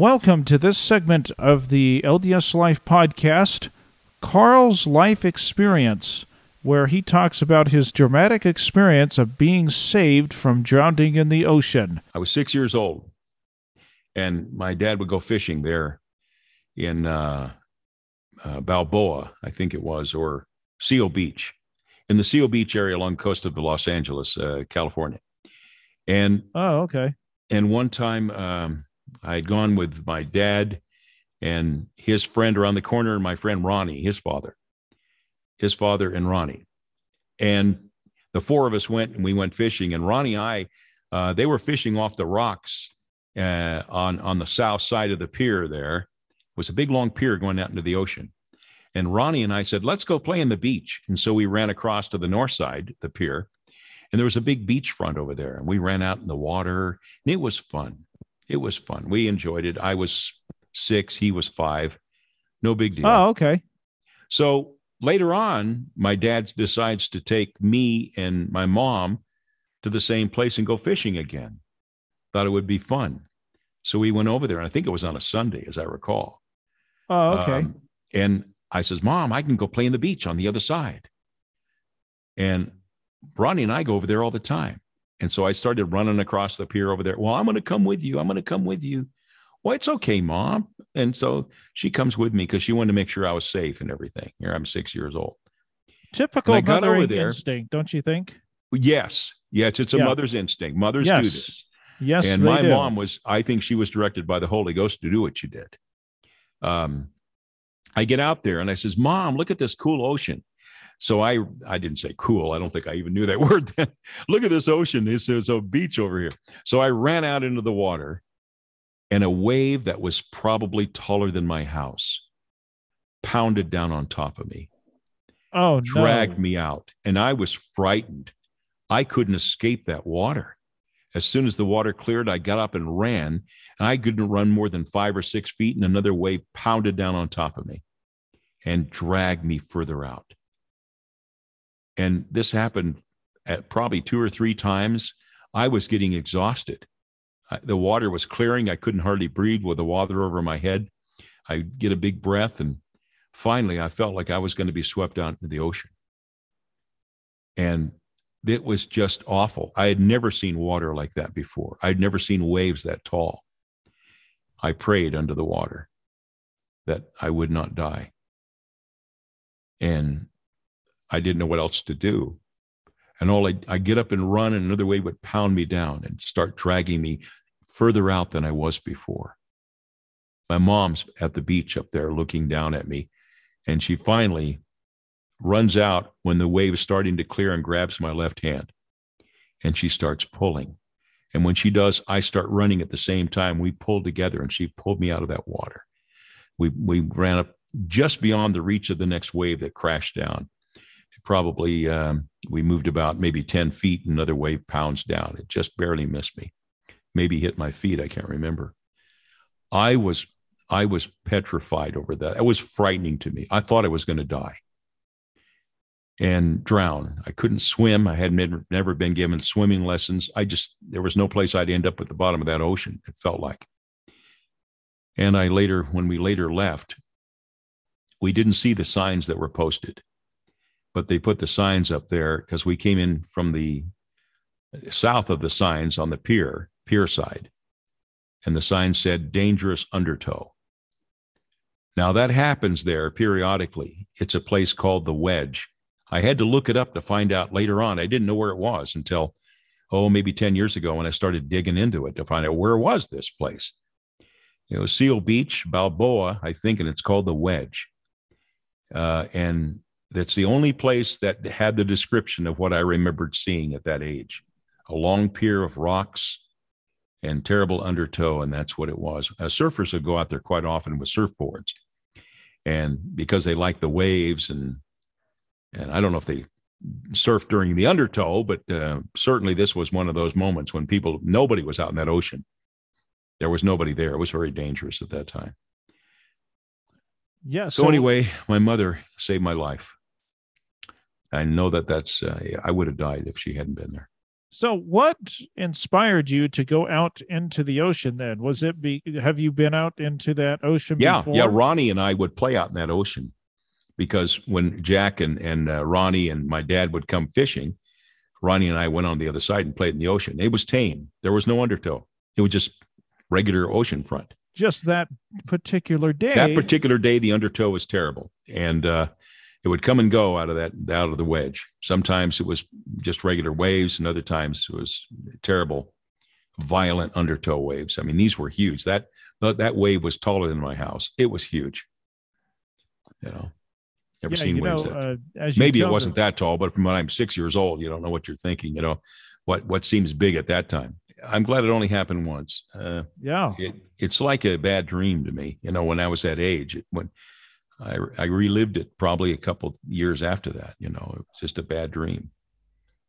Welcome to this segment of the LDS Life podcast, Carl's Life Experience, where he talks about his dramatic experience of being saved from drowning in the ocean. I was six years old, and my dad would go fishing there in uh, uh, Balboa, I think it was, or Seal Beach, in the Seal Beach area along the coast of the Los Angeles, uh, California. And Oh, okay. and one time um, I had gone with my dad and his friend around the corner, and my friend Ronnie, his father, his father and Ronnie, and the four of us went and we went fishing. And Ronnie and I, uh, they were fishing off the rocks uh, on on the south side of the pier. There it was a big long pier going out into the ocean. And Ronnie and I said, "Let's go play in the beach." And so we ran across to the north side, the pier, and there was a big beachfront over there. And we ran out in the water, and it was fun. It was fun. We enjoyed it. I was six, he was five. No big deal. Oh, okay. So later on, my dad decides to take me and my mom to the same place and go fishing again. Thought it would be fun. So we went over there, and I think it was on a Sunday, as I recall. Oh, okay. Um, and I says, Mom, I can go play in the beach on the other side. And Ronnie and I go over there all the time. And so I started running across the pier over there. Well, I'm going to come with you. I'm going to come with you. Well, it's okay, Mom. And so she comes with me because she wanted to make sure I was safe and everything. Here I'm six years old. Typical I got over there- instinct, don't you think? Yes. Yes. It's a Yeah. mother's instinct. Mothers do Yes. this. Yes, and my do. mom was i think she was directed by the holy ghost to do what she did um, i get out there and i says mom look at this cool ocean so i i didn't say cool. I don't think i even knew that word then. Look at this ocean. This is a beach over here. So i ran out into the water and a wave that was probably taller than my house pounded down on top of me. Oh, dragged no. me out. And i was frightened. I couldn't escape that water. As soon as the water cleared i got up and ran and i couldn't run more than five or six feet and another wave pounded down on top of me and dragged me further out and this happened at probably two or three times. I was getting exhausted. The water was clearing. I couldn't hardly breathe with the water over my head. I'd get a big breath and finally i felt like i was going to be swept out into the ocean. And it was just awful. I had never seen water like that before. I'd never seen waves that tall. I prayed under the water that i would not die. And i didn't know what else to do. And all I, I get up and run and another wave would pound me down and start dragging me further out than i was before. My mom's at the beach up there looking down at me and she finally runs out when the wave is starting to clear and grabs my left hand. And she starts pulling. And when she does i start running at the same time. We pulled together and she pulled me out of that water. We we ran up just beyond the reach of the next wave that crashed down probably um, we moved about maybe 10 feet another wave pounds down it just barely missed me maybe hit my feet i can't remember i was i was petrified over that it was frightening to me i thought i was going to die and drown. I couldn't swim. I had never, never been given swimming lessons. I just, there was no place I'd end up at the bottom of that ocean, it felt like. And I later, when we later left, we didn't see the signs that were posted, but they put the signs up there because we came in from the south of the signs on the pier, pier side. And the sign said dangerous undertow. Now that happens there periodically. It's a place called the Wedge. I had to look it up to find out later on. I didn't know where it was until, oh, maybe 10 years ago when I started digging into it to find out where was this place. You know, Seal Beach, Balboa, I think, and it's called the Wedge. Uh, and that's the only place that had the description of what I remembered seeing at that age a long pier of rocks and terrible undertow. And that's what it was. Uh, surfers would go out there quite often with surfboards. And because they like the waves and and I don't know if they surfed during the undertow, but uh, certainly this was one of those moments when people, nobody was out in that ocean. There was nobody there. It was very dangerous at that time. Yeah. So, anyway, my mother saved my life. I know that that's, uh, I would have died if she hadn't been there. So, what inspired you to go out into the ocean? Then was it? Be have you been out into that ocean? Yeah, before? yeah. Ronnie and I would play out in that ocean because when Jack and and uh, Ronnie and my dad would come fishing, Ronnie and I went on the other side and played in the ocean. It was tame. There was no undertow. It was just regular ocean front. Just that particular day. That particular day, the undertow was terrible, and uh, it would come and go out of that out of the wedge. Sometimes it was just regular waves, and other times it was terrible, violent undertow waves. I mean, these were huge. That that wave was taller than my house. It was huge. You know, never yeah, seen waves know, that. uh, as you Maybe it wasn't that tall, but from when I'm six years old, you don't know what you're thinking. You know, what what seems big at that time. I'm glad it only happened once. Uh, Yeah, it, it's like a bad dream to me. You know, when I was that age, it, when I, I relived it probably a couple years after that, you know, it was just a bad dream.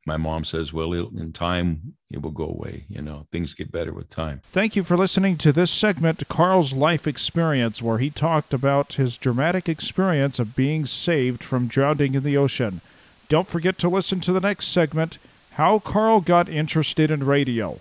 My mom says, well, in time, it will go away. You know, things get better with time. Thank you for listening to this segment, Carl's Life Experience, where he talked about his dramatic experience of being saved from drowning in the ocean. Don't forget to listen to the next segment, How Carl Got Interested in Radio.